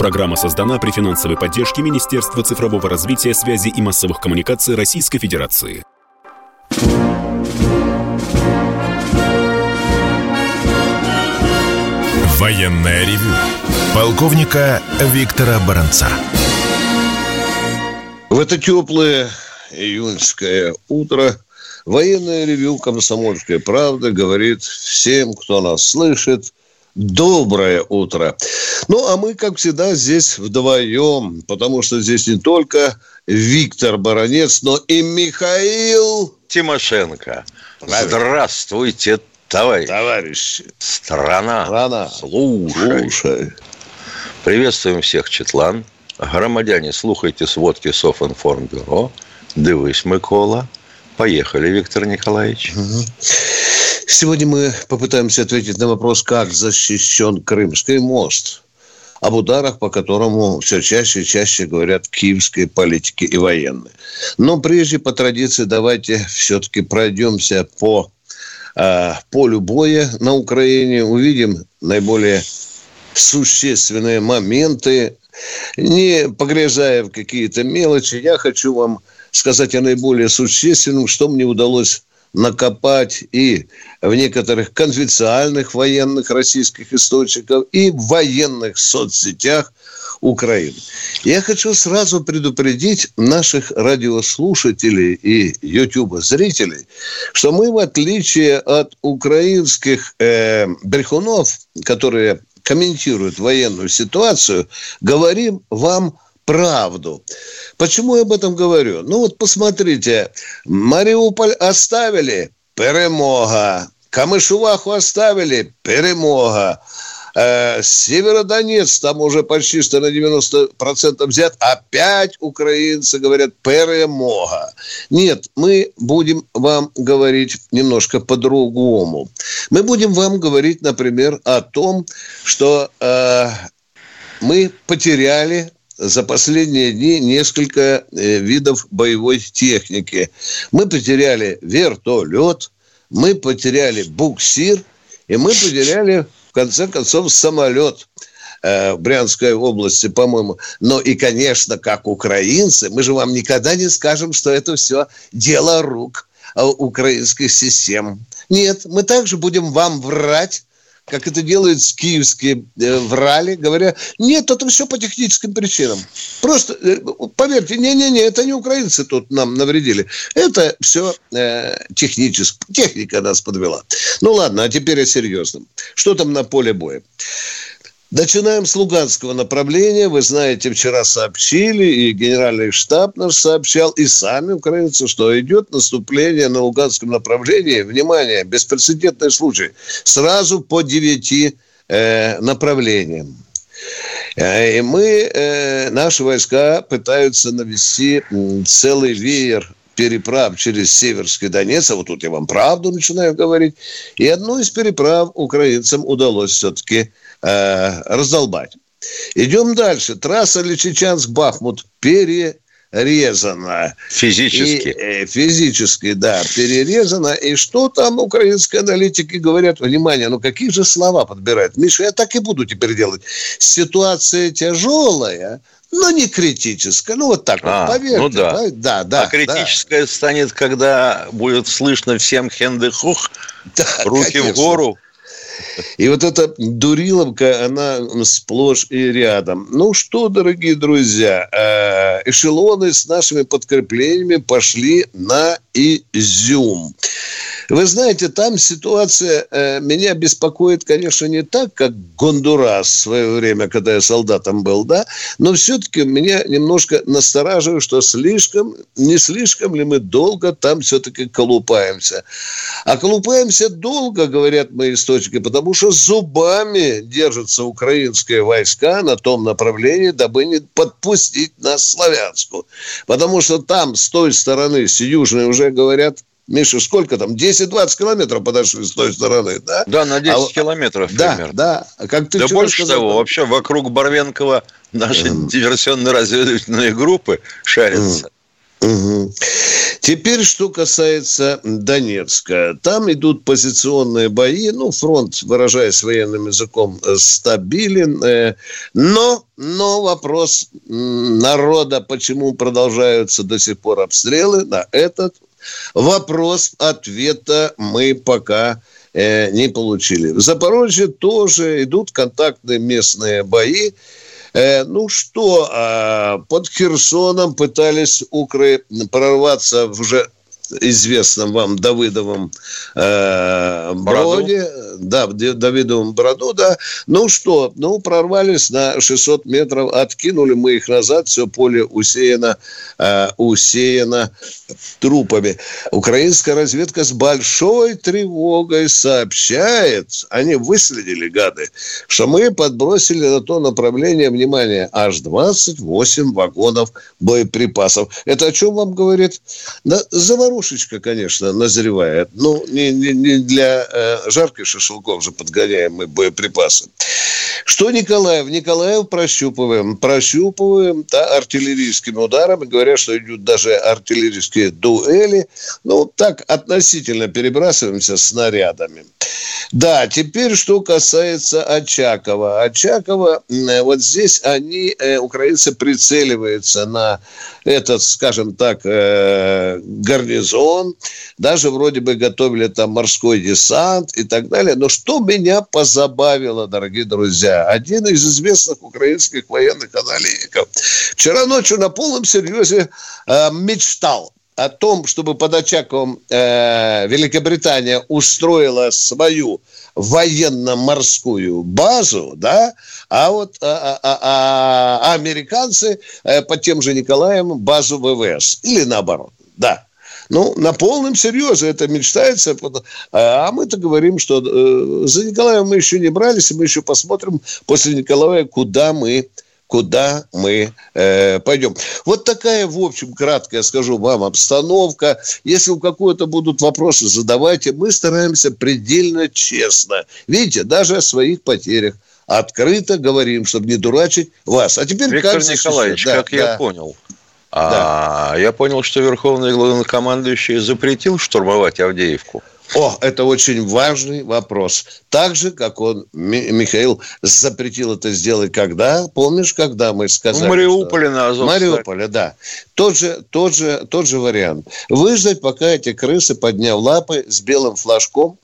Программа создана при финансовой поддержке Министерства цифрового развития, связи и массовых коммуникаций Российской Федерации. Военная ревю. Полковника Виктора Баранца. В это теплое июньское утро военное ревю «Комсомольская правда» говорит всем, кто нас слышит – Доброе утро. Ну, а мы, как всегда, здесь вдвоем, потому что здесь не только Виктор Баранец, но и Михаил Тимошенко. Здравствуйте, товарищ. Товарищи. Страна. Страна. Слушай. Слушай. Приветствуем всех, Четлан. Громадяне, слухайте сводки Софинформбюро. Дивись, Микола. Поехали, Виктор Николаевич. Угу. Сегодня мы попытаемся ответить на вопрос, как защищен Крымский мост об ударах, по которому все чаще и чаще говорят киевские политики и военные. Но прежде, по традиции, давайте все-таки пройдемся по э, полю боя на Украине, увидим наиболее существенные моменты, не погрязая в какие-то мелочи. Я хочу вам сказать о наиболее существенном, что мне удалось накопать и в некоторых конфиденциальных военных российских источниках, и в военных соцсетях Украины. Я хочу сразу предупредить наших радиослушателей и YouTube-зрителей, что мы, в отличие от украинских э, брехунов, которые комментируют военную ситуацию, говорим вам правду. Почему я об этом говорю? Ну вот посмотрите, Мариуполь оставили, перемога. Камышуваху оставили, перемога. Северодонец там уже почти что на 90% взят. Опять украинцы говорят перемога. Нет, мы будем вам говорить немножко по-другому. Мы будем вам говорить, например, о том, что э, мы потеряли за последние дни несколько э, видов боевой техники. Мы потеряли вертолет, мы потеряли буксир, и мы потеряли, в конце концов, самолет э, в Брянской области, по-моему. Но и, конечно, как украинцы, мы же вам никогда не скажем, что это все дело рук э, украинских систем. Нет, мы также будем вам врать, как это делают с киевские э, врали, говоря, нет, это все по техническим причинам. Просто, э, поверьте, не-не-не, это не украинцы тут нам навредили. Это все э, технически. Техника нас подвела. Ну ладно, а теперь о серьезном. Что там на поле боя? Начинаем с Луганского направления. Вы знаете, вчера сообщили, и генеральный штаб наш сообщал, и сами украинцы, что идет наступление на Луганском направлении. Внимание, беспрецедентный случай. Сразу по девяти э, направлениям. Э, и мы, э, наши войска пытаются навести целый веер переправ через Северский Донец, а вот тут я вам правду начинаю говорить, и одну из переправ украинцам удалось все-таки э, раздолбать. Идем дальше. Трасса Личичанск-Бахмут перерезана. Физически. И, э, физически, да, перерезана. И что там украинские аналитики говорят? Внимание, ну какие же слова подбирают? Миша, я так и буду теперь делать. Ситуация тяжелая, но не критическая. Ну, вот так а, вот, поверьте. Ну, да. да, да. А критическая да. станет, когда будет слышно всем хендехух, да, руки конечно. в гору. И вот эта дуриловка, она сплошь и рядом. Ну что, дорогие друзья, э, эшелоны с нашими подкреплениями пошли на Изюм. Вы знаете, там ситуация э, меня беспокоит, конечно, не так, как Гондурас в свое время, когда я солдатом был, да, но все-таки меня немножко настораживает, что слишком, не слишком ли мы долго там все-таки колупаемся. А колупаемся долго, говорят мои источники, потому что зубами держатся украинские войска на том направлении, дабы не подпустить нас Славянску. Потому что там, с той стороны, с южной уже говорят, Миша, сколько там? 10-20 километров подошли с той стороны, да? Да, на 10 а, километров да, примерно. Да, да. Как ты да больше сказал, того, вообще вокруг Барвенкова наши mm. диверсионно-разведывательные группы шарятся. Mm. Угу. Теперь, что касается Донецка. Там идут позиционные бои. Ну, фронт, выражаясь военным языком, э, стабилен. Э, но, но вопрос народа, почему продолжаются до сих пор обстрелы, на этот вопрос ответа мы пока э, не получили. В Запорожье тоже идут контактные местные бои. Э, ну что, э, под Херсоном пытались укры прорваться уже известном вам Давыдовом э, броде, да, Давидовом броду, да. Ну что, ну прорвались на 600 метров, откинули мы их назад, все поле усеяно, э, усеяно трупами. Украинская разведка с большой тревогой сообщает, они выследили, гады, что мы подбросили на то направление, внимание, аж 28 вагонов боеприпасов. Это о чем вам говорит? На, заварушечка, конечно, назревает. Ну, не, не, не для э, жарких шашлыков же подгоняем мы боеприпасы. Что Николаев? Николаев прощупываем. Прощупываем да, артиллерийскими ударами. Говорят, что идут даже артиллерийские дуэли. Ну, так относительно перебрасываемся снарядами. Да, теперь что касается Очакова. Очакова, вот здесь они, э, украинцы, прицеливаются на этот, скажем так, э, гарнизон. Даже вроде бы готовили там морской десант и так далее. Но что меня позабавило, дорогие друзья, один из известных украинских военных аналитиков вчера ночью на полном серьезе э, мечтал о том, чтобы под Очаковым э, Великобритания устроила свою военно-морскую базу, да, а вот а, а, а, а американцы э, под тем же Николаем базу ВВС. Или наоборот, да. Ну, на полном серьезе это мечтается. А мы-то говорим, что э, за Николаем мы еще не брались, и мы еще посмотрим после Николая, куда мы куда мы э, пойдем. Вот такая, в общем, краткая, скажу вам, обстановка. Если у какого-то будут вопросы, задавайте. Мы стараемся предельно честно. Видите, даже о своих потерях открыто говорим, чтобы не дурачить вас. А теперь Виктор кажется, Николаевич, да, как да. я понял, а, я понял, что Верховный главнокомандующий запретил штурмовать Авдеевку. О, это очень важный вопрос. Так же, как он, Михаил, запретил это сделать когда? Помнишь, когда мы сказали? В Мариуполе что... на Азов. Мариуполе, да. Тот же, тот, же, тот же вариант. Выждать, пока эти крысы, подняв лапы, с белым флажком,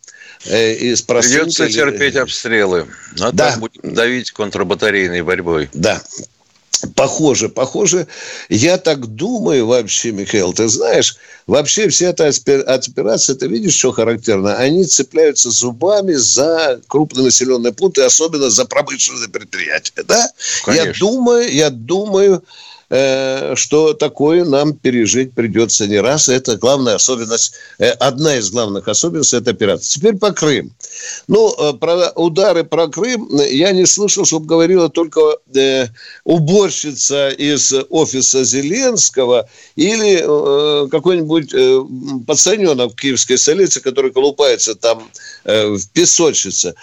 э, из Придется терпеть обстрелы. А да. будем давить контрбатарейной борьбой. Да. Похоже, похоже. Я так думаю вообще, Михаил, ты знаешь, вообще вся эта операция, ты видишь, что характерно? Они цепляются зубами за крупнонаселенные пункты, особенно за промышленные предприятия, да? Конечно. Я думаю, я думаю, что такое нам пережить придется не раз. Это главная особенность, э, одна из главных особенностей этой операции. Теперь по Крым. Ну, э, про удары про Крым я не слышал, чтобы говорила только уборщица из офиса Зеленского или какой-нибудь э, пацаненок в киевской столице, который колупается там в песочнице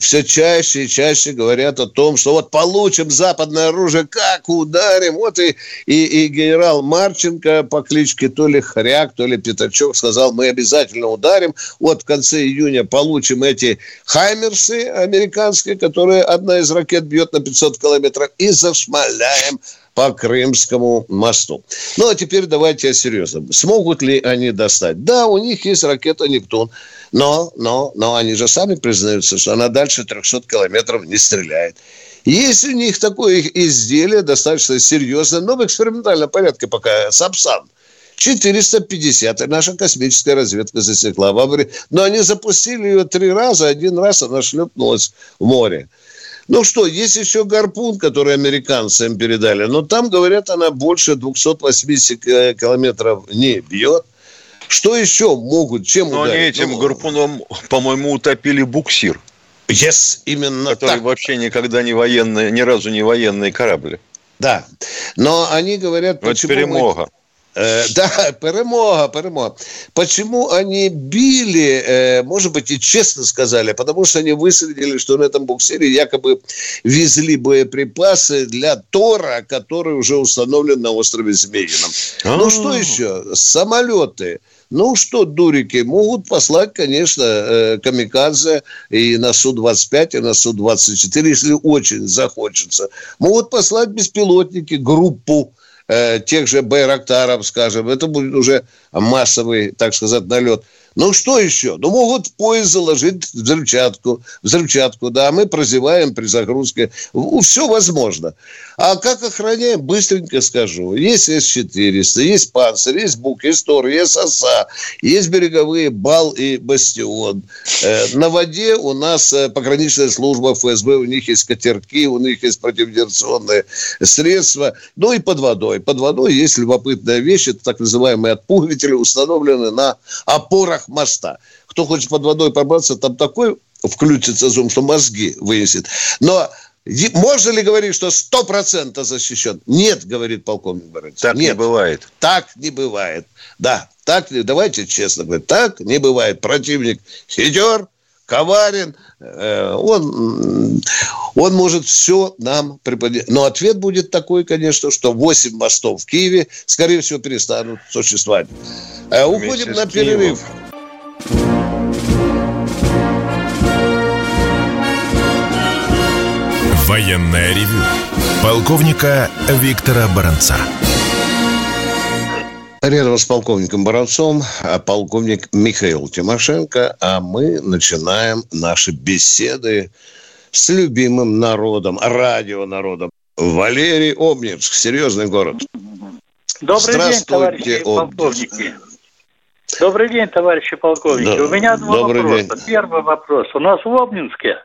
все чаще и чаще говорят о том, что вот получим западное оружие, как ударим. Вот и, и, и генерал Марченко по кличке то ли Хряк, то ли Пятачок сказал, мы обязательно ударим. Вот в конце июня получим эти хаймерсы американские, которые одна из ракет бьет на 500 километров, и зашмаляем по Крымскому мосту. Ну, а теперь давайте о серьезном. Смогут ли они достать? Да, у них есть ракета «Нептун», но, но, но они же сами признаются, что она дальше 300 километров не стреляет. Есть у них такое изделие достаточно серьезное, но в экспериментальном порядке пока «Сапсан». 450. И наша космическая разведка засекла. Но они запустили ее три раза. Один раз она шлепнулась в море. Ну что, есть еще гарпун, который американцы им передали, но там, говорят, она больше 280 э, километров не бьет. Что еще могут, чем Но ударить? они этим ну, гарпуном, по-моему, утопили буксир. Yes, именно который так. вообще никогда не военный, ни разу не военный корабль. Да, но они говорят, Но почему... Это перемога. Мы Э, да, перемога, перемога. Почему они били, э, может быть, и честно сказали, потому что они выследили, что на этом буксире якобы везли боеприпасы для Тора, который уже установлен на острове Змеином. Ну что еще? Самолеты. Ну что, дурики, могут послать, конечно, э, камикадзе и на Су-25, и на Су-24, если очень захочется. Могут послать беспилотники, группу э, тех же Байрактаров, скажем. Это будет уже массовый, так сказать, налет. Ну, что еще? Ну, могут в поезд заложить взрывчатку, взрывчатку, да, мы прозеваем при загрузке. Все возможно. А как охраняем? Быстренько скажу. Есть С-400, есть Панцирь, есть Бук, есть Тор, есть Оса, есть береговые Бал и Бастион. Э, на воде у нас э, пограничная служба ФСБ, у них есть катерки, у них есть противодиверсионные средства. Ну и под водой. Под водой есть любопытная вещь, это так называемые отпугиватели, установлены на опорах верхах моста. Кто хочет под водой побраться, там такой включится зум, что мозги вынесет. Но можно ли говорить, что сто процентов защищен? Нет, говорит полковник Баранец. Так Нет. не бывает. Так не бывает. Да, так, давайте честно говорить, так не бывает. Противник хитер, коварен, э, он, он может все нам преподнести. Но ответ будет такой, конечно, что 8 мостов в Киеве, скорее всего, перестанут существовать. Э, уходим на перерыв. Киевом. Военная ревю. Полковника Виктора Баранца. Рядом с полковником Баранцом а полковник Михаил Тимошенко, а мы начинаем наши беседы с любимым народом, радионародом. Валерий Обнинск, серьезный город. Добрый день, товарищи полковники. Добрый день, товарищи полковники. Да. У меня два Добрый вопроса. День. Первый вопрос. У нас в Обнинске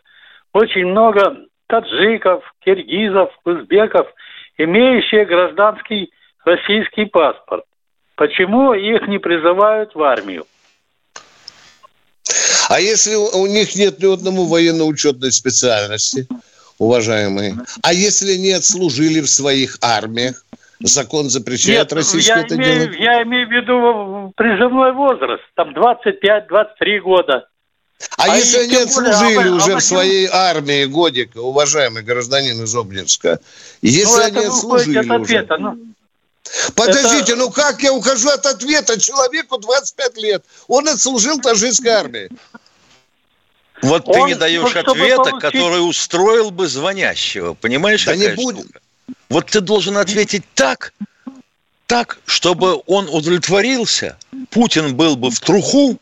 очень много таджиков, киргизов, узбеков, имеющие гражданский российский паспорт. Почему их не призывают в армию? А если у них нет ни одного военно-учетной специальности, уважаемые? А если не отслужили в своих армиях? Закон запрещает Нет, российское это имею, делать? Я имею в виду призывной возраст, там 25-23 года. А, а если они отслужили а, уже а, в своей армии годик, уважаемый гражданин из Обнинска? Если ну, они отслужили от ответа, уже... ну... Подождите, это... ну как я ухожу от ответа? Человеку 25 лет. Он отслужил таджикской армии. Вот ты не даешь ответа, получить... который устроил бы звонящего. Понимаешь, да не будет. Вот ты должен ответить так, так, чтобы он удовлетворился, Путин был бы в труху,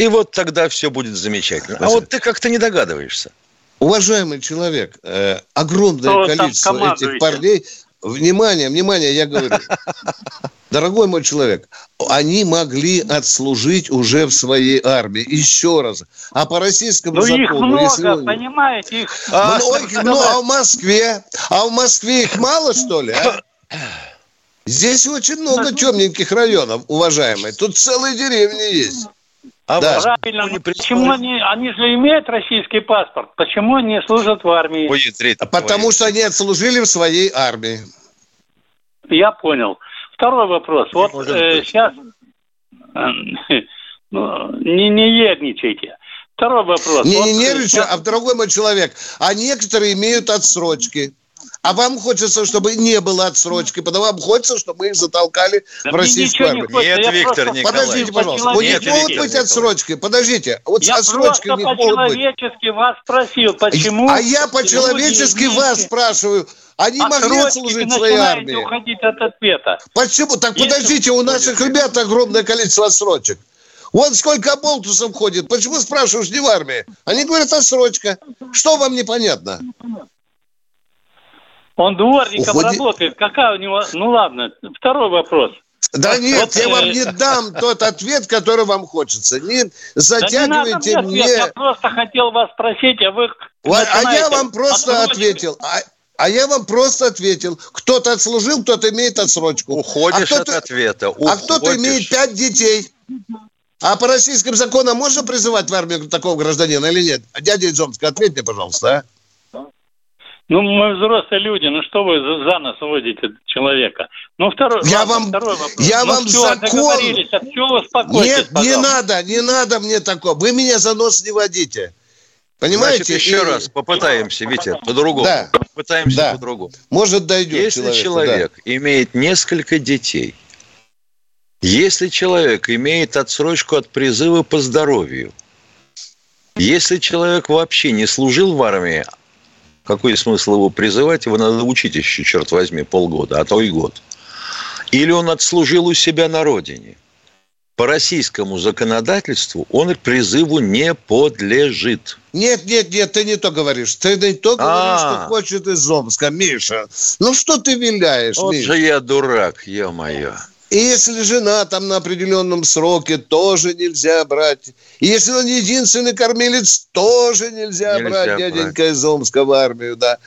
и вот тогда все будет замечательно. А вот ты как-то не догадываешься. Уважаемый человек, э, огромное Кто количество этих парней. Внимание, внимание, я говорю. Дорогой мой человек, они могли отслужить уже в своей армии. Еще раз. А по российскому ну, закону... их много, если... понимаете? Их... А, много, ну, а в Москве? А в Москве их мало, что ли? А? Здесь очень много темненьких районов, уважаемые. Тут целые деревни есть. А да. Правильно. Не Почему они, они же имеют российский паспорт? Почему они служат в армии? Ой, а потому что они отслужили в своей армии. Я понял. Второй вопрос. Вот э, сейчас э, ну, не, не ерничайте. Второй вопрос. Не, вот, не нервничаю, сейчас... а дорогой мой человек, а некоторые имеют отсрочки. А вам хочется, чтобы не было отсрочки, потому вам хочется, чтобы мы их затолкали да в российскую армию. Не Нет, я Виктор Николаевич. Подождите, пожалуйста. У них могут быть отсрочки. Подождите. Вот я отсрочки могут быть. Я по-человечески вас спросил, почему... А я по-человечески вас спрашиваю. Они могли отслужить в своей армии. уходить от ответа. Почему? Так Если подождите, у наших ребят огромное количество отсрочек. Вон сколько болтусов ходит. Почему спрашиваешь не в армии? Они говорят, отсрочка. Что вам непонятно? Он дворником Уходи... работает. Какая у него... Ну ладно, второй вопрос. Да нет, вот, я вам э, не дам тот ответ, который вам хочется. Не затягивайте да не мне. Я просто хотел вас спросить, а вы... А я вам просто ответил. А, а я вам просто ответил. Кто-то отслужил, кто-то имеет отсрочку. Уходишь а от ответа. Уходишь. А кто-то имеет пять детей. А по российским законам можно призывать в армию такого гражданина или нет? Дядя Джомский, ответь мне, пожалуйста, а? Ну, мы взрослые люди, ну что вы за, за нас водите человека? Ну, второй, я ладно, вам, второй вопрос. Я ну, вам все, закон... Все, Нет, пожалуйста. не надо, не надо мне такого. Вы меня за нос не водите. Понимаете? Значит, еще и... раз попытаемся, Витя, по-другому. Да. Попытаемся да. по-другому. Может, дойдет Если человек, человек да. имеет несколько детей, если человек имеет отсрочку от призыва по здоровью, если человек вообще не служил в армии, какой смысл его призывать? Его надо учить еще, черт возьми, полгода, а то и год. Или он отслужил у себя на родине. По российскому законодательству он призыву не подлежит. Нет, нет, нет, ты не то говоришь. Ты не то говоришь, что хочет из Омска, Миша. Ну что ты виляешь, Вот Миша? же я дурак, ё-моё. И если жена там на определенном сроке, тоже нельзя брать. И если он единственный кормилец, тоже нельзя, нельзя брать дяденька брать. из Омска в армию, да.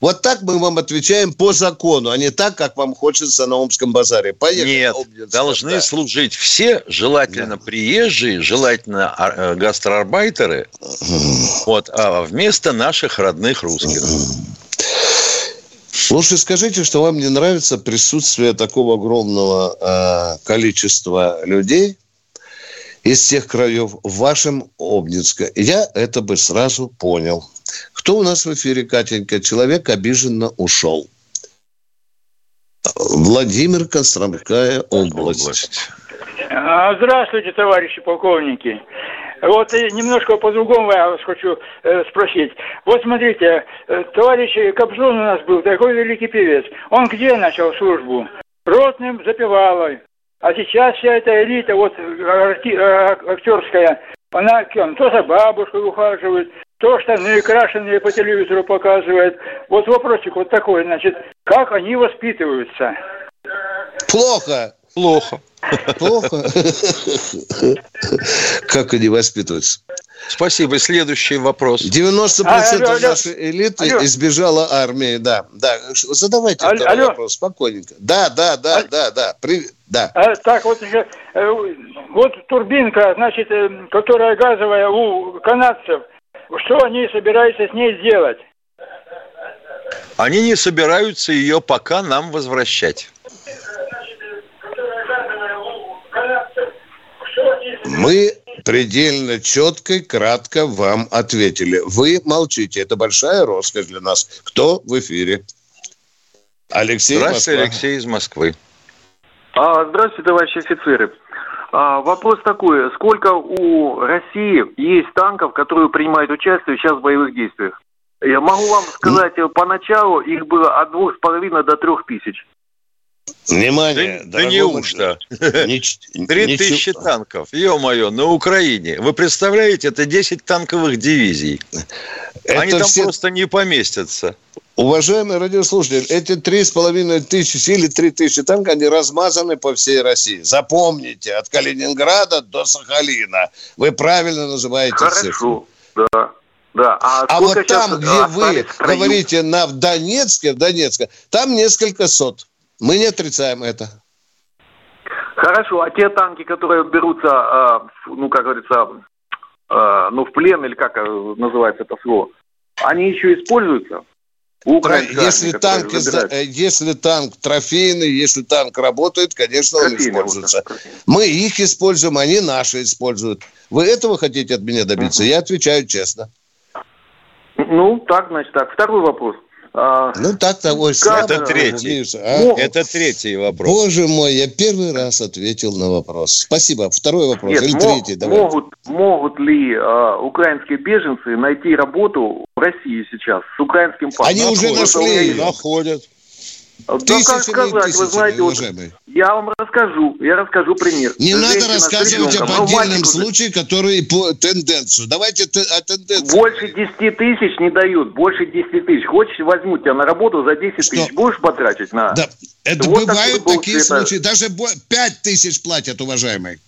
Вот так мы вам отвечаем по закону, а не так, как вам хочется на Омском базаре. Поехали. Нет, Обнинск, должны да. служить все, желательно да. приезжие, желательно а, э, гастроарбайтеры, вот, а вместо наших родных русских. Лучше скажите, что вам не нравится присутствие такого огромного э, количества людей из тех краев в вашем Обнинске. Я это бы сразу понял. Кто у нас в эфире, Катенька? Человек обиженно ушел. Владимир Костромская область. Здравствуйте, товарищи полковники. Вот немножко по-другому я вас хочу э, спросить. Вот смотрите, э, товарищ Кобзон у нас был, такой великий певец. Он где начал службу? Ротным запевалой. А сейчас вся эта элита, вот арти, э, актерская, она кем? То за бабушкой ухаживает, то штаны крашеные по телевизору показывает. Вот вопросик вот такой, значит, как они воспитываются? Плохо. Плохо. Плохо. Как они воспитываются? Спасибо. Следующий вопрос. 90% а, алло, нашей элиты алло. избежала армии. Да, да. Задавайте алло, второй алло. вопрос спокойненько. Да, да, да, алло. да, да. Привет. Да. А, так, вот, э, вот турбинка, значит, э, которая газовая у канадцев, что они собираются с ней сделать? Они не собираются ее пока нам возвращать. Мы предельно четко и кратко вам ответили. Вы молчите. Это большая роскошь для нас. Кто в эфире? Алексей Здравствуйте, Москва. Алексей из Москвы. А, здравствуйте, товарищи офицеры. А, вопрос такой. Сколько у России есть танков, которые принимают участие сейчас в боевых действиях? Я могу вам сказать, поначалу их было от двух с половиной до трех тысяч. Внимание, да, да неужто? Три тысячи танков, ё-моё, на Украине. Вы представляете, это 10 танковых дивизий. Это Они там все... просто не поместятся. Уважаемые радиослушатели, эти три с половиной тысячи или три тысячи танков, они размазаны по всей России. Запомните, от Калининграда до Сахалина. Вы правильно называете Хорошо, цифру. да. Да. А, а вот там, где вы говорите на в Донецке, в Донецке, там несколько сот. Мы не отрицаем это. Хорошо, а те танки, которые берутся, а, ну, как говорится, а, ну, в плен, или как э, называется это слово, они еще используются? Если танк, э, если танк трофейный, если танк работает, конечно, он используется. Вот Мы их используем, они наши используют. Вы этого хотите от меня добиться? Угу. Я отвечаю честно. Ну, так, значит, так. Второй вопрос. А, ну, так-то ой, Это третий. Миша, а? Это третий вопрос. Боже мой, я первый раз ответил на вопрос. Спасибо. Второй вопрос. Нет, Или мог, третий. Могут, могут ли э, украинские беженцы найти работу в России сейчас с украинским паспортом? Они уже нашли. Находят. Да как сказать, вы знаете, вот, я вам расскажу, я расскажу пример. Не надо рассказывать об отдельном случае, который по тенденцию. Давайте о тенденции. Больше 10 тысяч не дают, больше 10 тысяч. Хочешь, возьму тебя на работу за 10 Что? тысяч, будешь потратить на... Да, это вот бывают так, такие случаи, даже 5 тысяч платят, уважаемые.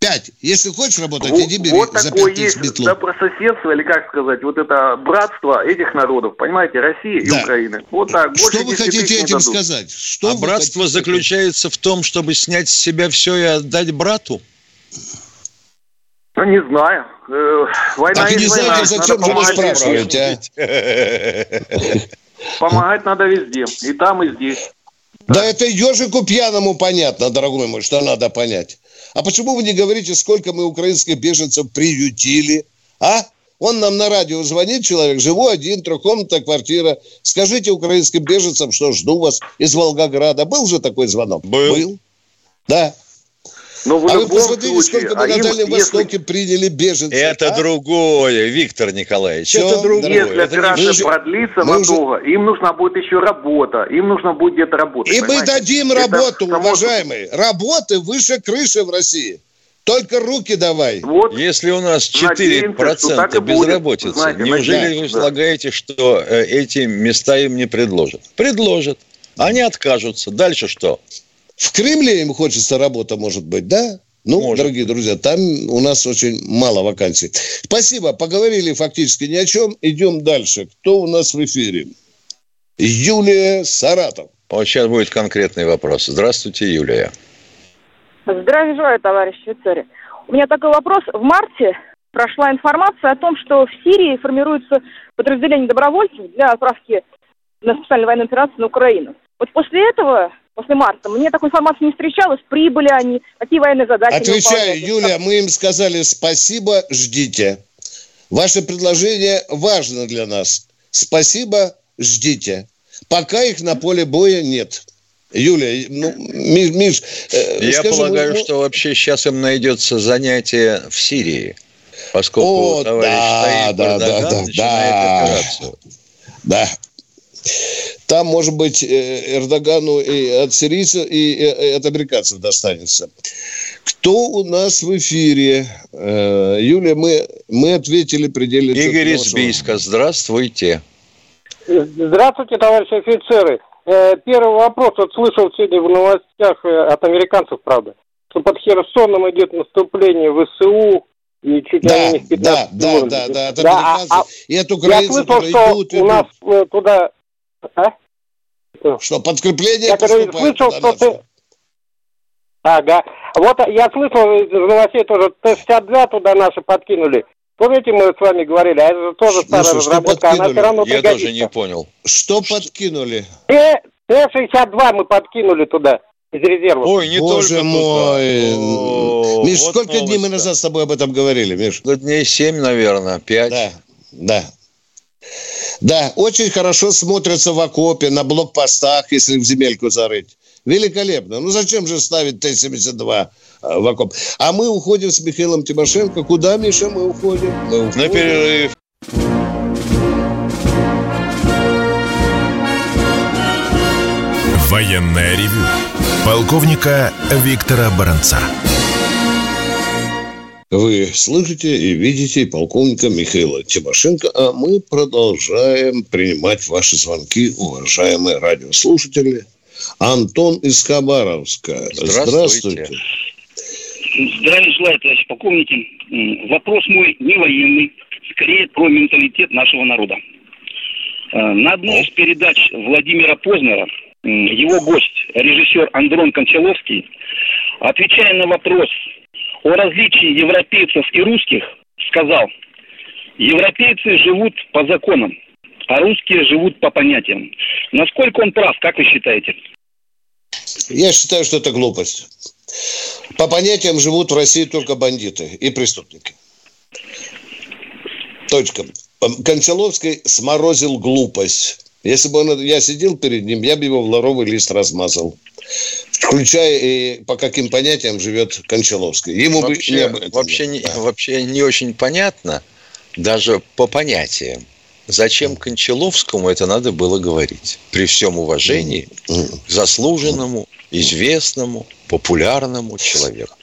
Пять. Если хочешь работать, вот, иди бери вот за такое есть метлу. добрососедство, или как сказать, вот это братство этих народов, понимаете, России да. и Украины. Вот так. Что вы хотите этим дадут. сказать? Что а братство хотите? заключается в том, чтобы снять с себя все и отдать брату? Ну, не знаю. Э, война так и не знаете, зачем же вы спрашиваете, а? помогать надо везде. И там, и здесь. Да это ежику пьяному понятно, дорогой мой, что надо понять. А почему вы не говорите, сколько мы украинских беженцев приютили? А? Он нам на радио звонит, человек, живу один, трехкомнатная квартира. Скажите украинским беженцам, что жду вас из Волгограда. Был же такой звонок? Был. Был. Да. Но в а вы посмотрите, случае, сколько мы а на Дальнем им, Востоке если... приняли беженцев. Это а? другое, Виктор Николаевич. Все, это другое. Если это операция не... продлится мы надолго, уже... им нужна будет еще работа. Им нужно будет где-то работать. И понимаете? мы дадим работу, это уважаемые. Само... Работы выше крыши в России. Только руки давай. Вот, Если у нас 4% надеемся, безработицы, Знаете, неужели вы слагаете, да. что э, эти места им не предложат? Предложат. Они откажутся. Дальше что? В Кремле им хочется работа, может быть, да? Ну, Может. дорогие друзья, там у нас очень мало вакансий. Спасибо, поговорили фактически ни о чем. Идем дальше. Кто у нас в эфире? Юлия Саратов. Вот сейчас будет конкретный вопрос. Здравствуйте, Юлия. Здравия желаю, товарищ офицеры. У меня такой вопрос. В марте прошла информация о том, что в Сирии формируется подразделение добровольцев для отправки на специальную военную операцию на Украину. Вот после этого после марта. Мне такой информации не встречалось. Прибыли они, какие военные задачи Отвечаю, Юля, мы им сказали спасибо, ждите. Ваше предложение важно для нас. Спасибо, ждите. Пока их на поле боя нет. Юля, ну, Миш, Миш э, Я скажи, полагаю, ну, что вообще сейчас им найдется занятие в Сирии, поскольку о, товарищ да, Таиб да, да, да, да, операцию. Да, там, может быть, э, Эрдогану и от сирийцев, и от американцев достанется. Кто у нас в эфире? Э, Юлия, мы, мы ответили предельно... Игорь из Бийска, здравствуйте. Здравствуйте, товарищи офицеры. Э, первый вопрос. Вот слышал сегодня в новостях от американцев, правда, что под Херсоном идет наступление ВСУ, и чуть да, ли не 15 да, да, да, да, от американцев да, а, и от украинцев, я слышал, что идут, идут. у нас туда а? Что, подкрепление Я слышал, что ты... Ага. Вот я слышал из новостей тоже, Т-62 туда наши подкинули. Помните, мы с вами говорили, а это же тоже старая Слушай, разработка, она все равно Я тоже не понял. Что подкинули? Т-62 мы подкинули туда из резерва. Ой, не Боже только мой. О, Миш, вот сколько дней мы назад с тобой об этом говорили, Миш? Дней семь, наверное, пять. Да, да. Да, очень хорошо смотрятся в окопе, на блокпостах, если в земельку зарыть. Великолепно. Ну зачем же ставить Т-72 э, в окоп? А мы уходим с Михаилом Тимошенко. Куда, Миша, мы уходим? Мы уходим. На перерыв. Военная ревю. Полковника Виктора Баранца. Вы слышите и видите полковника Михаила Тимошенко, а мы продолжаем принимать ваши звонки, уважаемые радиослушатели. Антон из Хабаровска. Здравствуйте. Здравствуйте. Здравия желаю, товарищ полковники. Вопрос мой не военный, скорее про менталитет нашего народа. Э, на одной из передач Владимира Познера его гость, режиссер Андрон Кончаловский, отвечая на вопрос о различии европейцев и русских сказал, европейцы живут по законам, а русские живут по понятиям. Насколько он прав, как вы считаете? Я считаю, что это глупость. По понятиям живут в России только бандиты и преступники. Точка. Кончаловский сморозил глупость. Если бы он, я сидел перед ним, я бы его в ларовый лист размазал включая и по каким понятиям живет Кончаловский. Ему вообще, бы не вообще, не, да. вообще не очень понятно, даже по понятиям, зачем Кончаловскому это надо было говорить. При всем уважении к заслуженному, известному, популярному человеку.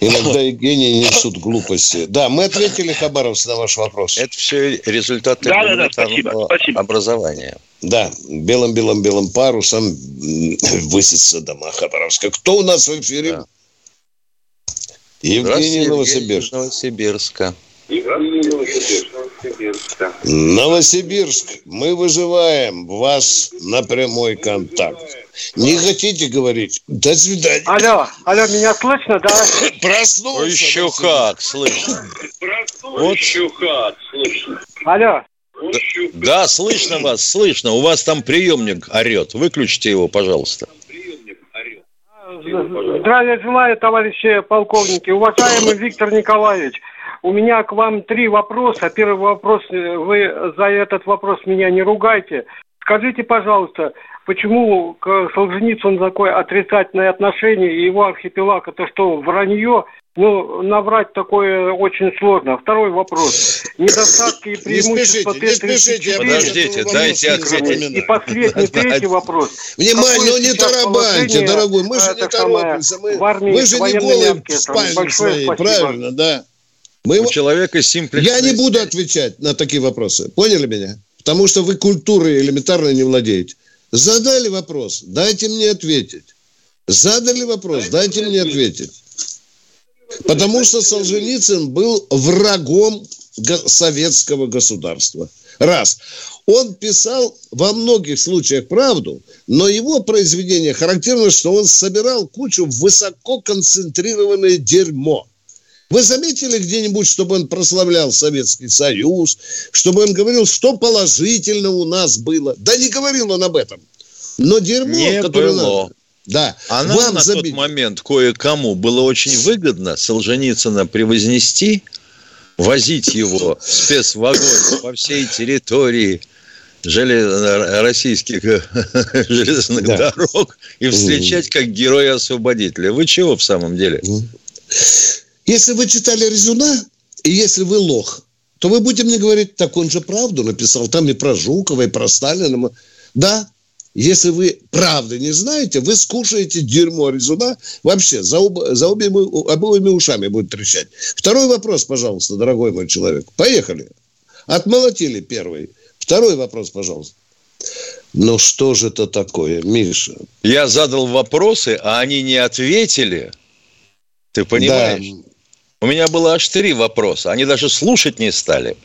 Иногда и гении несут глупости. Да, мы ответили, Хабаровс, на ваш вопрос. Это все результаты да, да, да, спасибо, спасибо. образования. Да, белым-белым-белым парусом высится дома Хабаровска. Кто у нас в эфире? Да. Евгений Новосибирск. Новосибирска. Новосибирск, мы вызываем вас на прямой контакт. Не хотите говорить? До свидания. Алло, алло, меня слышно, да? Проснулся. Еще как слышно. Проснулся. Вот. Еще как слышно. Алло. Да, слышно вас, слышно. У вас там приемник орет. Выключите его, пожалуйста. Здравия желаю, товарищи полковники. Уважаемый Виктор Николаевич, у меня к вам три вопроса. Первый вопрос, вы за этот вопрос меня не ругайте. Скажите, пожалуйста, почему к Солженицыну такое отрицательное отношение и его архипелаг, это что, вранье? Ну, наврать такое очень сложно. Второй вопрос. Недостатки и преимущества Т-34. Подождите, дайте ответить. И последний, третий вопрос. Внимание, ну не тарабаньте, дорогой. Мы же не торопимся. Мы, мы же не голые в спальне своей, правильно, да. Мы... У человека Я не буду отвечать на такие вопросы. Поняли меня? Потому что вы культурой элементарно не владеете. Задали вопрос, дайте мне ответить. Задали вопрос, дайте мне ответить. Потому что Солженицын был врагом советского государства. Раз. Он писал во многих случаях правду, но его произведение характерно, что он собирал кучу высоко концентрированное дерьмо. Вы заметили где-нибудь, чтобы он прославлял Советский Союз, чтобы он говорил, что положительно у нас было? Да не говорил он об этом. Но дерьмо, не которое... Было. Надо, да. А нам Вам на забить. тот момент кое-кому было очень выгодно Солженицына превознести, возить его в спецвагоне по всей территории желез... российских железных да. дорог и встречать как героя-освободителя. Вы чего в самом деле? Если вы читали Резюна, и если вы лох, то вы будете мне говорить, так он же правду написал. Там и про Жукова, и про Сталина. Да, если вы правды не знаете, вы скушаете дерьмо резуна, вообще за, об, за обеими, обоими ушами будет трещать. Второй вопрос, пожалуйста, дорогой мой человек. Поехали. Отмолотили первый. Второй вопрос, пожалуйста. Ну что же это такое, Миша? Я задал вопросы, а они не ответили. Ты понимаешь? Да. У меня было аж три вопроса. Они даже слушать не стали.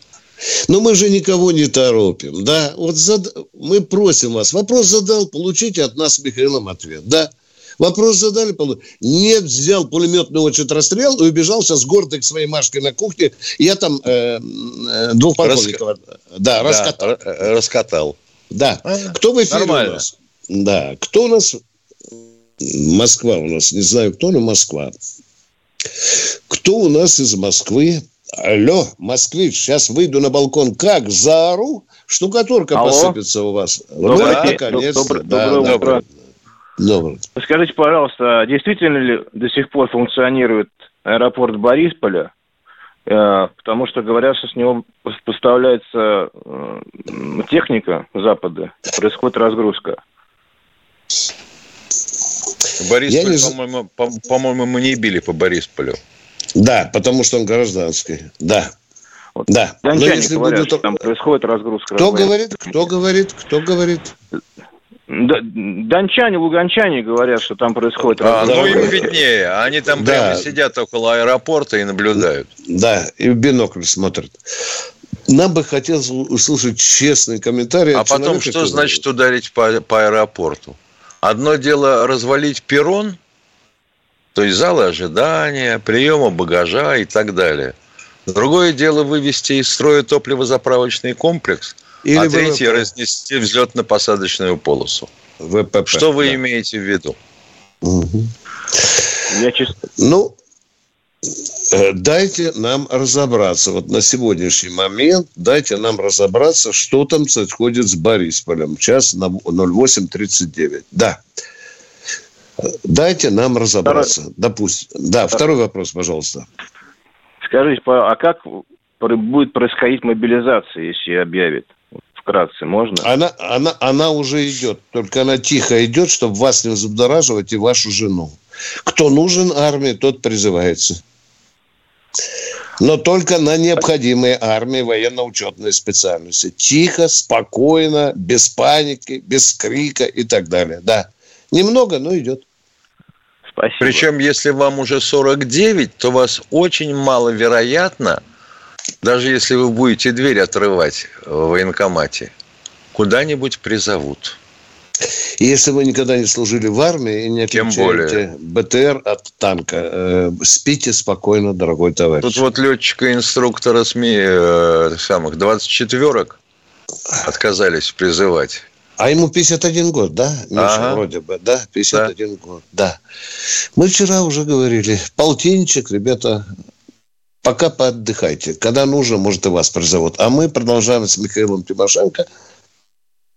Но мы же никого не торопим, да? Вот зад... мы просим вас. Вопрос задал, получите от нас с Михаилом ответ, да? Вопрос задали, нет, взял пулеметный очередь расстрел и убежал сейчас гордый к своей Машке на кухне. Я там э, э, двух полковников Рас... да, да, раскатал. раскатал. Да. А, кто в эфире Нормально. у нас? Да. Кто у нас? Москва у нас. Не знаю, кто, но Москва. Кто у нас из Москвы? Алло, москвич, сейчас выйду на балкон, как заору, штукатурка Алло. посыпется у вас. Добрый да, наконец Добр, да, доброе утро. Доброе. Скажите, пожалуйста, действительно ли до сих пор функционирует аэропорт Борисполя? Э, потому что говорят, что с него поставляется э, техника Запада, происходит разгрузка. Борисполь, не... по-моему, по- по-моему, мы не били по Борисполю. Да, потому что он гражданский. Да. Вот. Да. Дончане Но если говорят, будут... там происходит разгрузка. Кто говорит? Кто говорит? Кто говорит? Дончане, луганчане говорят, что там происходит а, Ну, им виднее. Они там да. прямо сидят около аэропорта и наблюдают. Да, и в бинокль смотрят. Нам бы хотелось услышать честный комментарий. А потом, что значит ударить по, по аэропорту? Одно дело развалить перрон, то есть залы ожидания, приема багажа и так далее. Другое дело вывести из строя топливозаправочный комплекс, Или а третье ВПП. разнести взлетно-посадочную полосу. ВПП, Что вы да. имеете в виду? Угу. Я чисто... Ну, э, дайте нам разобраться. Вот на сегодняшний момент дайте нам разобраться, что там происходит с Борисполем. Сейчас на 08.39. Да. Дайте нам разобраться. Второй... Допустим. Да, второй вопрос, пожалуйста. Скажите, а как будет происходить мобилизация, если объявит? Вкратце, можно? Она, она, она уже идет. Только она тихо идет, чтобы вас не взбудораживать и вашу жену. Кто нужен армии, тот призывается. Но только на необходимые армии военно-учетные специальности. Тихо, спокойно, без паники, без крика и так далее. Да. Немного, но идет. Спасибо. Причем, если вам уже 49, то вас очень маловероятно, даже если вы будете дверь отрывать в военкомате, куда-нибудь призовут. И если вы никогда не служили в армии и не отличаете БТР от танка, э, спите спокойно, дорогой товарищ. Тут вот летчика-инструктора СМИ э, самых 24-ок отказались призывать. А ему 51 год, да, Миша, ага. вроде бы, да, 51 да. год, да. Мы вчера уже говорили, полтинчик, ребята, пока поотдыхайте. Когда нужно, может, и вас призовут. А мы продолжаем с Михаилом Тимошенко.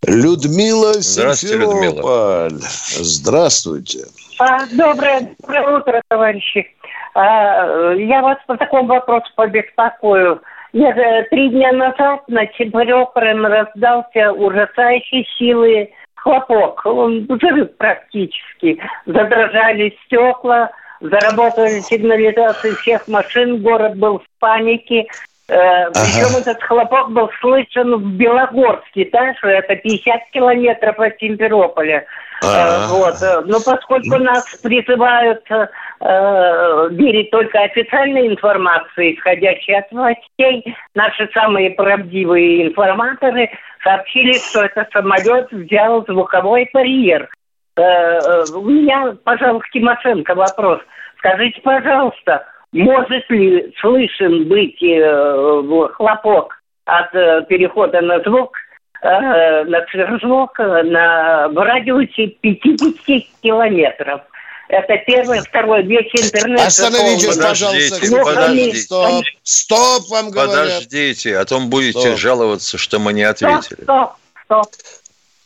Людмила Здравствуйте, Людмила. Здравствуйте. А, доброе, доброе утро, товарищи. А, я вас по такому вопросу побеспокою. Я три дня назад на Чемпирополем раздался ужасающей силы хлопок. Он взрыв практически. Задрожали стекла, заработали сигнализации всех машин, город был в панике. Э, ага. Причем этот хлопок был слышен в Белогорске, да, что это 50 километров от Симферополя. Ага. Э, вот. Но поскольку нас призывают э, верить только официальной информации, исходящей от властей, наши самые правдивые информаторы сообщили, что этот самолет взял звуковой барьер. У меня, пожалуйста, Тимошенко вопрос. Скажите, пожалуйста, может ли слышен быть э, хлопок от э, перехода на звук, э, на сверхзвук на, в радиусе 50 километров? Это первое. Второе, весь интернет... Остановитесь, пожалуйста. Ну, подождите. Стоп, стоп, вам говорят. Подождите, а то будете стоп. жаловаться, что мы не ответили. Стоп, стоп, стоп.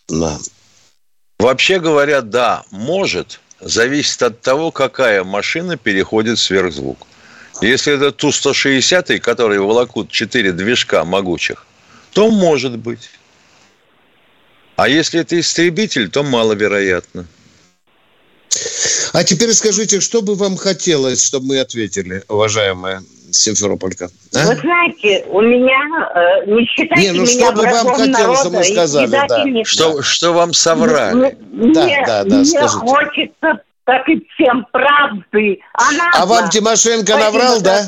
Да. Вообще говоря, да, может, зависит от того, какая машина переходит в сверхзвук. Если это Ту-160, который волокут 4 движка могучих, то может быть. А если это истребитель, то маловероятно. А теперь скажите, что бы вам хотелось, чтобы мы ответили, уважаемая Симферополька? А? Вы знаете, у меня, э, не считайте не, ну, меня что бы вам хотелось, чтобы мы сказали, да. Что, что вам соврали? Мне, да, да, да, мне скажите. хочется так и всем правды. Она а вам Тимошенко наврал, да?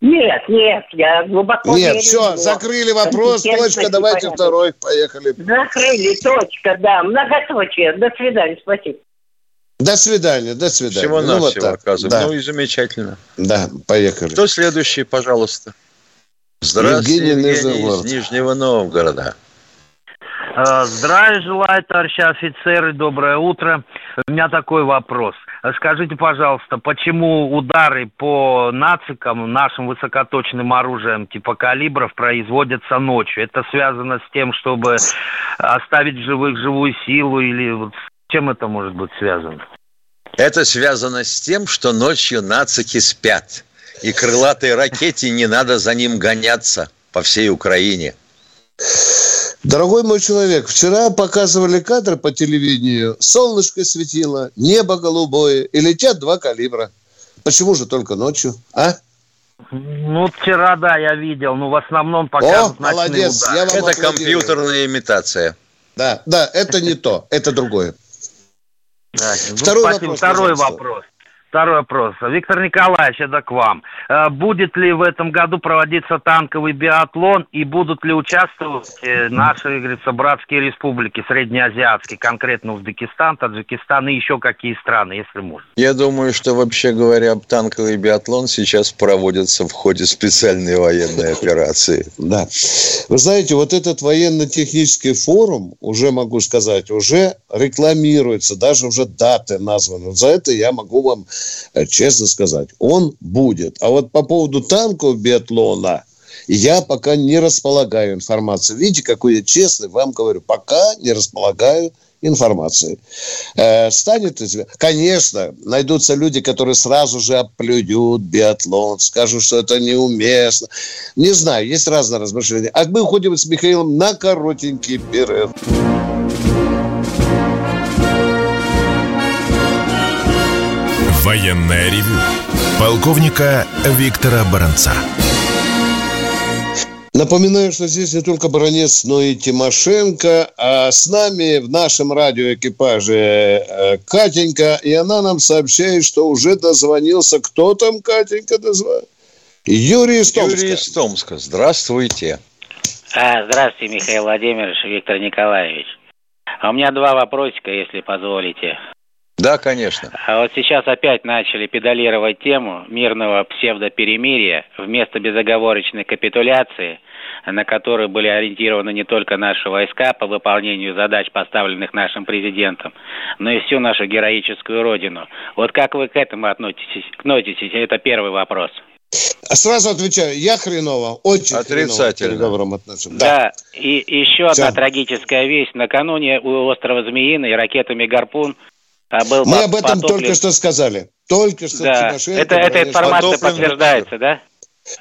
Нет, нет, я глубоко Нет, верю все, закрыли вопрос, точка, давайте понятно. второй, поехали. Закрыли, точка, да, многоточие. До свидания, спасибо. До свидания, до свидания. Всего ну, вот так. оказывается. Да. Ну и замечательно. Да, поехали. Кто следующий, пожалуйста? Здравствуйте, Евгений, Евгений из Нижнего Новгорода. Э, здравия желаю, товарищи офицеры, доброе утро. У меня такой вопрос. Скажите, пожалуйста, почему удары по нацикам, нашим высокоточным оружием типа калибров производятся ночью? Это связано с тем, чтобы оставить живых живую силу или вот с чем это может быть связано? Это связано с тем, что ночью нацики спят. И крылатой ракете не надо за ним гоняться по всей Украине. Дорогой мой человек, вчера показывали кадры по телевидению. Солнышко светило, небо голубое, и летят два калибра. Почему же только ночью, а? Ну, вчера, да, я видел, но в основном пока О, молодец, удар. я вам Это компьютерная имитация. Да, да, это не то, это другое. Ну, второй вопрос. Второй вопрос. Второй вопрос. Виктор Николаевич, это к вам. Э, будет ли в этом году проводиться танковый биатлон и будут ли участвовать э, наши, говорится, братские республики, среднеазиатские, конкретно Узбекистан, Таджикистан и еще какие страны, если можно? Я думаю, что вообще говоря, танковый биатлон сейчас проводится в ходе специальной военной операции. Да. Вы знаете, вот этот военно-технический форум, уже могу сказать, уже рекламируется, даже уже даты названы. За это я могу вам честно сказать, он будет. А вот по поводу танков биатлона, я пока не располагаю информацией. Видите, какой я честный, вам говорю, пока не располагаю информации. Э, станет Конечно, найдутся люди, которые сразу же оплюют биатлон, скажут, что это неуместно. Не знаю, есть разные размышления. А мы уходим с Михаилом на коротенький перерыв. Военное ревю полковника Виктора Баранца. Напоминаю, что здесь не только Баранец, но и Тимошенко. А с нами в нашем радиоэкипаже э, Катенька. И она нам сообщает, что уже дозвонился. Кто там, Катенька, дозвонил? Юрий из Томска. Юрий из Томска. Здравствуйте. А, здравствуйте, Михаил Владимирович, Виктор Николаевич. А у меня два вопросика, если позволите. Да, конечно. А вот сейчас опять начали педалировать тему мирного псевдоперемирия вместо безоговорочной капитуляции. на которые были ориентированы не только наши войска по выполнению задач, поставленных нашим президентом, но и всю нашу героическую родину. Вот как вы к этому относитесь? относитесь? Это первый вопрос. А сразу отвечаю, я хреново, очень Отрицательно. хреново к отношусь. Да. да, и еще Все. одна трагическая вещь. Накануне у острова Змеиный ракетами «Гарпун» а был Мы об этом потоплен... только что сказали. Только что да. Это, эта информация потоплен... подтверждается, да?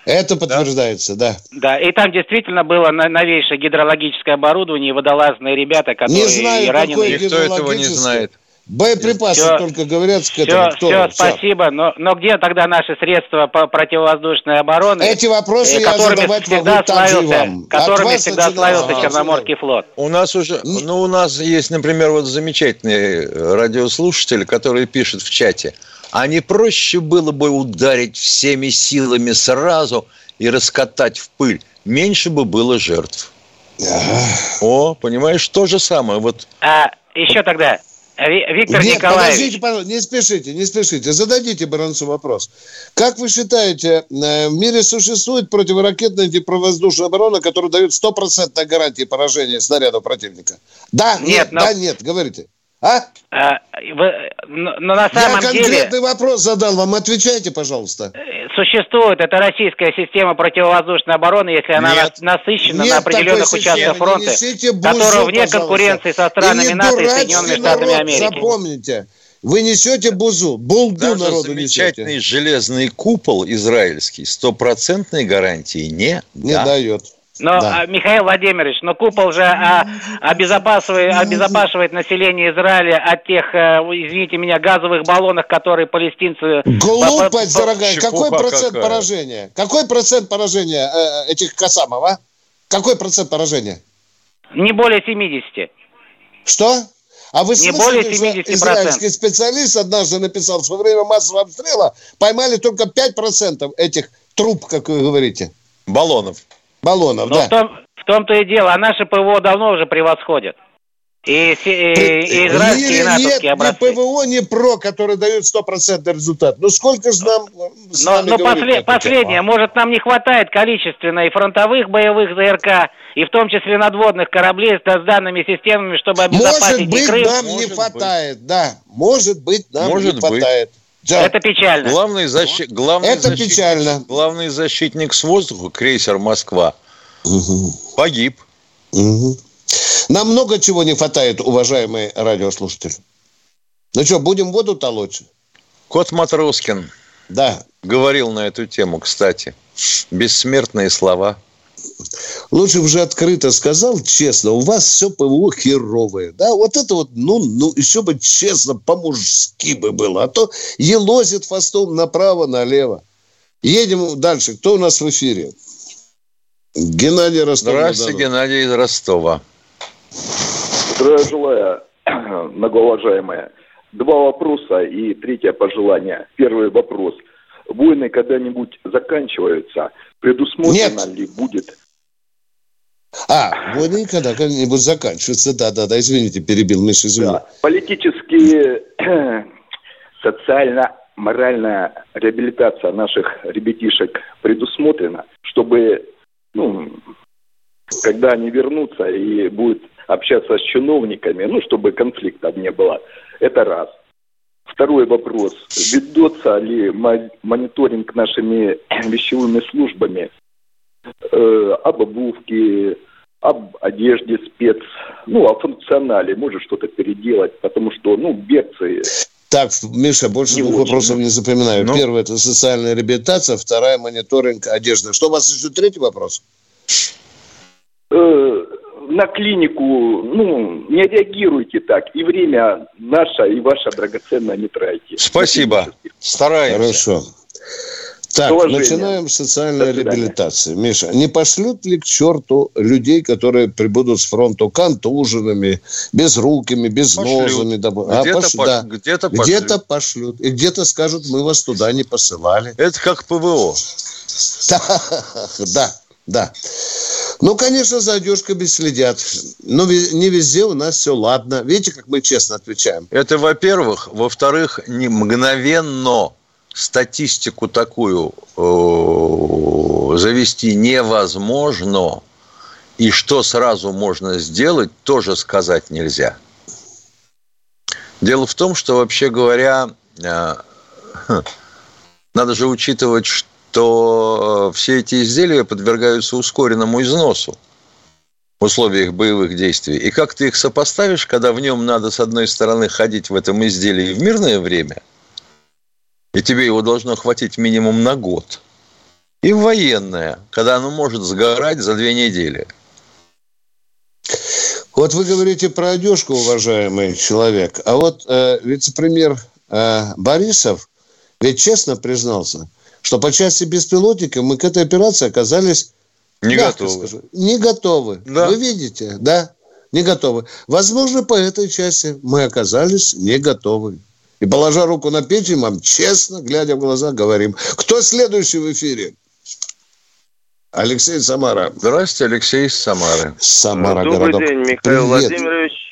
Это подтверждается, да. Да, и там действительно было новейшее гидрологическое оборудование, водолазные ребята, которые не знаю, раненые. Никто этого не знает. Боеприпасы все, только говорят к этому. Все, все, спасибо. Но, но где тогда наши средства по противовоздушной обороны? Эти вопросы э, я задавать всегда могу славился, вам. Которыми всегда славился а, Черноморский флот. У нас уже, ну у нас есть, например, вот замечательный радиослушатель, который пишет в чате. А не проще было бы ударить всеми силами сразу и раскатать в пыль? Меньше бы было жертв. О, понимаешь, то же самое. Вот. А еще тогда Виктор Нет, Николаевич. подождите, пожалуйста, не спешите, не спешите. Зададите Баранцу вопрос. Как вы считаете, э, в мире существует противоракетная антипровоздушная оборона, которая дает стопроцентной гарантии поражения снаряда противника? Да, нет, нет но... да, нет, говорите. А? а вы, но, но на самом Я конкретный деле... вопрос задал вам, отвечайте, пожалуйста. Существует эта российская система противовоздушной обороны, если она Нет. насыщена Нет на определенных участках фронта, которая вне пожалуйста. конкуренции со странами НАТО и Соединенными Штатами Америки. Запомните. Вы несете бузу, булду Даже народу замечательный несете. железный купол израильский стопроцентной гарантии не, не да. дает. Но, да. А, Михаил Владимирович, но купол же а, обезопасивает, обезопасивает население Израиля от тех, а, извините меня, газовых баллонов, которые палестинцы... Глупость, по, дорогая. Какой процент какая? поражения? Какой процент поражения э, этих Касамов, а? Какой процент поражения? Не более 70. Что? А вы не более 70%. израильский специалист однажды написал, что во время массового обстрела поймали только 5% этих труб, как вы говорите. Баллонов баллонов, Но да. В, том, в том-то и дело, а наши ПВО давно уже превосходят. И, и, и израильские, и натовские нет образцы. ни ПВО, ни ПРО, которые дают стопроцентный результат. Ну, сколько же нам с Но, но послед, последнее, может, нам не хватает количественно и фронтовых боевых ЗРК, и в том числе надводных кораблей с данными системами, чтобы обезопасить Может быть, Крым. нам может не хватает, быть. да. Может быть, нам может не хватает. Да. Это печально. Главный, защи... главный, Это защитник... печально. главный защитник с воздуха, крейсер «Москва», угу. погиб. Угу. Нам много чего не хватает, уважаемые радиослушатели. Ну что, будем воду толочь? Кот Матроскин да. говорил на эту тему, кстати. Бессмертные слова. Лучше уже открыто сказал, честно, у вас все ПВО херовое. Да, вот это вот, ну, ну, еще бы честно, по-мужски бы было. А то елозит фастом направо-налево. Едем дальше. Кто у нас в эфире? Геннадий Ростов. Здравствуйте, Геннадий из Ростова. Здравия желаю, многоуважаемые. Два вопроса и третье пожелание. Первый вопрос. Войны когда-нибудь заканчиваются? Предусмотрено Нет. ли будет а, войны когда когда-нибудь заканчиваются. Да, да, да, извините, перебил Миша, извини. Да. Политические, социально-моральная реабилитация наших ребятишек предусмотрена, чтобы ну, когда они вернутся и будут общаться с чиновниками, ну, чтобы конфликтов не было. Это раз. Второй вопрос. Ведется ли мониторинг нашими вещевыми службами э, об обувке, об одежде спец, ну, о функционале, может что-то переделать, потому что, ну, бегцы так, Миша, больше не двух очень. вопросов не запоминаю. Ну? Первое – это социальная реабилитация, вторая – мониторинг одежды. Что у вас еще третий вопрос? Э, на клинику, ну, не реагируйте так. И время наше, и ваше драгоценное не тратите. Спасибо. Стараемся. Хорошо. Так, Положение. начинаем с социальной реабилитации. Миша, не пошлют ли к черту людей, которые прибудут с фронту контуженными, безрукими, безнозами? А, где-то, пош... пош... да. где-то, пошлют. где-то пошлют. И где-то скажут, мы вас туда не посылали. Это как ПВО. Да, да. Ну, конечно, за одежками следят. Но не везде у нас все ладно. Видите, как мы честно отвечаем. Это, во-первых. Во-вторых, не мгновенно статистику такую э, завести невозможно. и что сразу можно сделать, тоже сказать нельзя. Дело в том, что, вообще говоря, э, надо же учитывать, что все эти изделия подвергаются ускоренному износу в условиях боевых действий. И как ты их сопоставишь, когда в нем надо, с одной стороны, ходить в этом изделии в мирное время, и тебе его должно хватить минимум на год, и в военное, когда оно может сгорать за две недели – вот вы говорите про одежку, уважаемый человек, а вот э, вице-премьер э, Борисов ведь честно признался, что по части беспилотников мы к этой операции оказались не готовы. Скажу, не готовы. Да. Вы видите, да? Не готовы. Возможно, по этой части мы оказались не готовы. И положа руку на печень, вам честно, глядя в глаза, говорим. Кто следующий в эфире? Алексей Самара. Здравствуйте, Алексей из Самары. Самара, Добрый городок. день, Михаил Привет. Владимирович.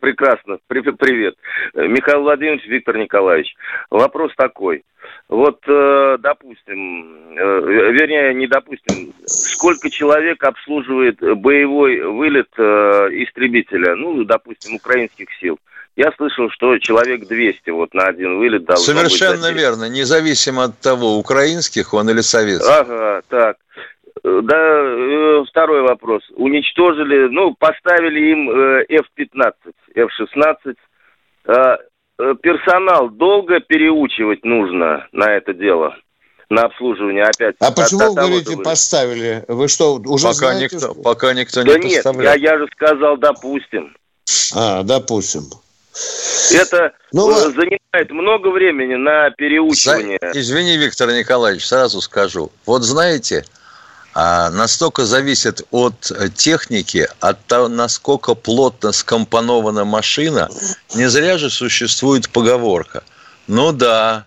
Прекрасно. Привет. Михаил Владимирович, Виктор Николаевич. Вопрос такой. Вот, э, допустим, э, вернее, не допустим, сколько человек обслуживает боевой вылет э, истребителя, ну, допустим, украинских сил? Я слышал, что человек 200 вот на один вылет дал. Совершенно верно, независимо от того, украинских он или советских. Ага, так. Да, э, второй вопрос. Уничтожили, ну, поставили им F-15, э, F-16. А, э, персонал долго переучивать нужно на это дело? на обслуживание опять. А почему вы говорите поставили? Вы что, уже пока знаете? Никто, что? Пока никто да не нет, поставлял. Я, я же сказал, допустим. А, допустим. Это ну, занимает много времени на переучивание. За... Извини, Виктор Николаевич, сразу скажу. Вот знаете, настолько зависит от э, техники, от того, насколько плотно скомпонована машина. Не зря же существует поговорка. Ну да,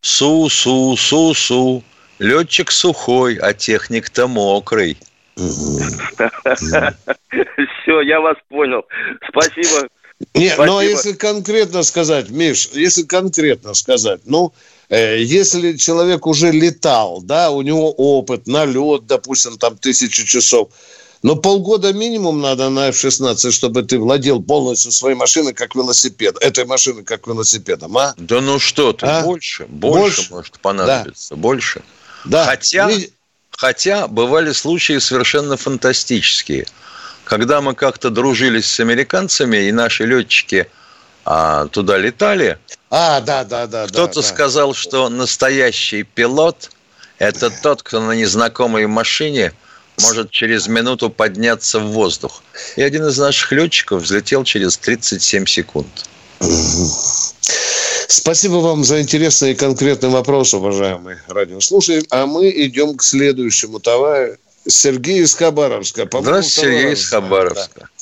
су-су, су-су, летчик сухой, а техник-то мокрый. Все, я вас понял. Спасибо. Нет, но если конкретно сказать, Миш, если конкретно сказать, ну, э, если человек уже летал, да, у него опыт, налет, допустим, там тысячу часов, но полгода минимум надо на F-16, чтобы ты владел полностью своей машиной как велосипед. Этой машиной как велосипедом, а? Да ну что ты, а? больше, больше, больше может понадобиться, да. больше. Да. Хотя, И... хотя бывали случаи совершенно фантастические – когда мы как-то дружились с американцами, и наши летчики а, туда летали, а, да, да, да, кто-то да, сказал, да. что настоящий пилот – это тот, кто на незнакомой машине может через минуту подняться в воздух. И один из наших летчиков взлетел через 37 секунд. Спасибо вам за интересный и конкретный вопрос, уважаемые радиослушатели. А мы идем к следующему товарищу. Сергей из Хабаровска. Здравствуйте, Сергей из Хабаровска. Да.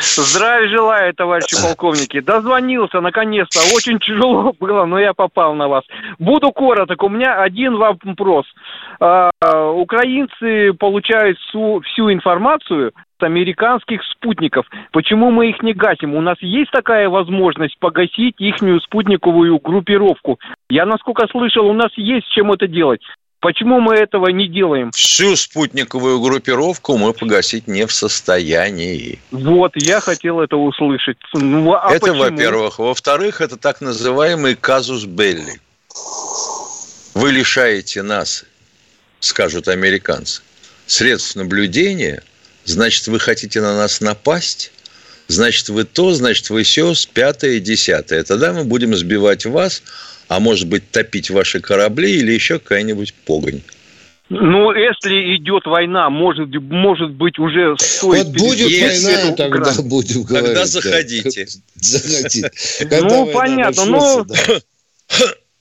Здравия желаю, товарищи полковники. Дозвонился, наконец-то. Очень тяжело было, но я попал на вас. Буду короток. У меня один вопрос. А, украинцы получают всю, всю информацию с американских спутников. Почему мы их не гасим? У нас есть такая возможность погасить ихнюю спутниковую группировку. Я, насколько слышал, у нас есть чем это делать. Почему мы этого не делаем? Всю спутниковую группировку мы погасить не в состоянии. Вот, я хотел это услышать. Ну, а это, почему? во-первых. Во-вторых, это так называемый казус Белли. Вы лишаете нас, скажут американцы, средств наблюдения, значит, вы хотите на нас напасть, значит, вы то, значит, вы все, с пятое, десятое. Тогда мы будем сбивать вас, а может быть топить ваши корабли или еще какая-нибудь погонь. Ну, если идет война, может, может быть, уже стоит... Вот будет война, тогда будем говорить. Тогда заходите. Заходите. Ну, понятно, но...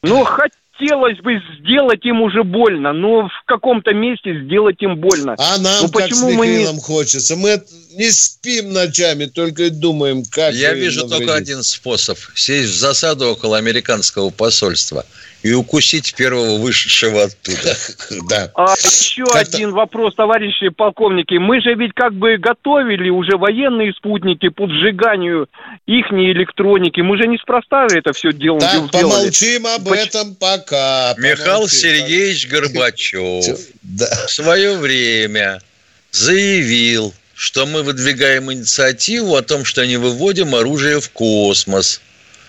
Ну, хоть хотелось бы сделать им уже больно, но в каком-то месте сделать им больно. А нам, ну, как почему с Михаилом, не... хочется. Мы не спим ночами, только и думаем, как... Я вижу навредить. только один способ. Сесть в засаду около американского посольства и укусить первого вышедшего оттуда. Да. А еще один вопрос, товарищи полковники. Мы же ведь как бы готовили уже военные спутники по сжиганию их электроники. Мы же неспроста это все делаем. Так, помолчим об этом пока. Михаил Сергеевич Горбачев в свое время заявил, что мы выдвигаем инициативу о том, что не выводим оружие в космос.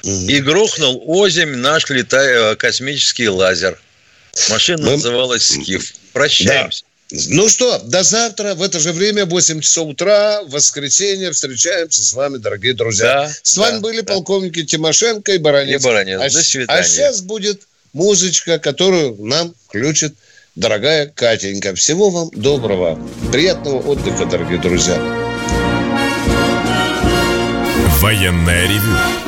И грохнул озимь наш летая, космический лазер. Машина мы... называлась «Скиф». Прощаемся. Да. Ну что, до завтра в это же время, 8 часов утра, в воскресенье, встречаемся с вами, дорогие друзья. Да, с вами да, были да. полковники Тимошенко и Баранец. И Баранец. А, до свидания. А сейчас будет музычка, которую нам включит дорогая Катенька. Всего вам доброго. Приятного отдыха, дорогие друзья. Военная ревю.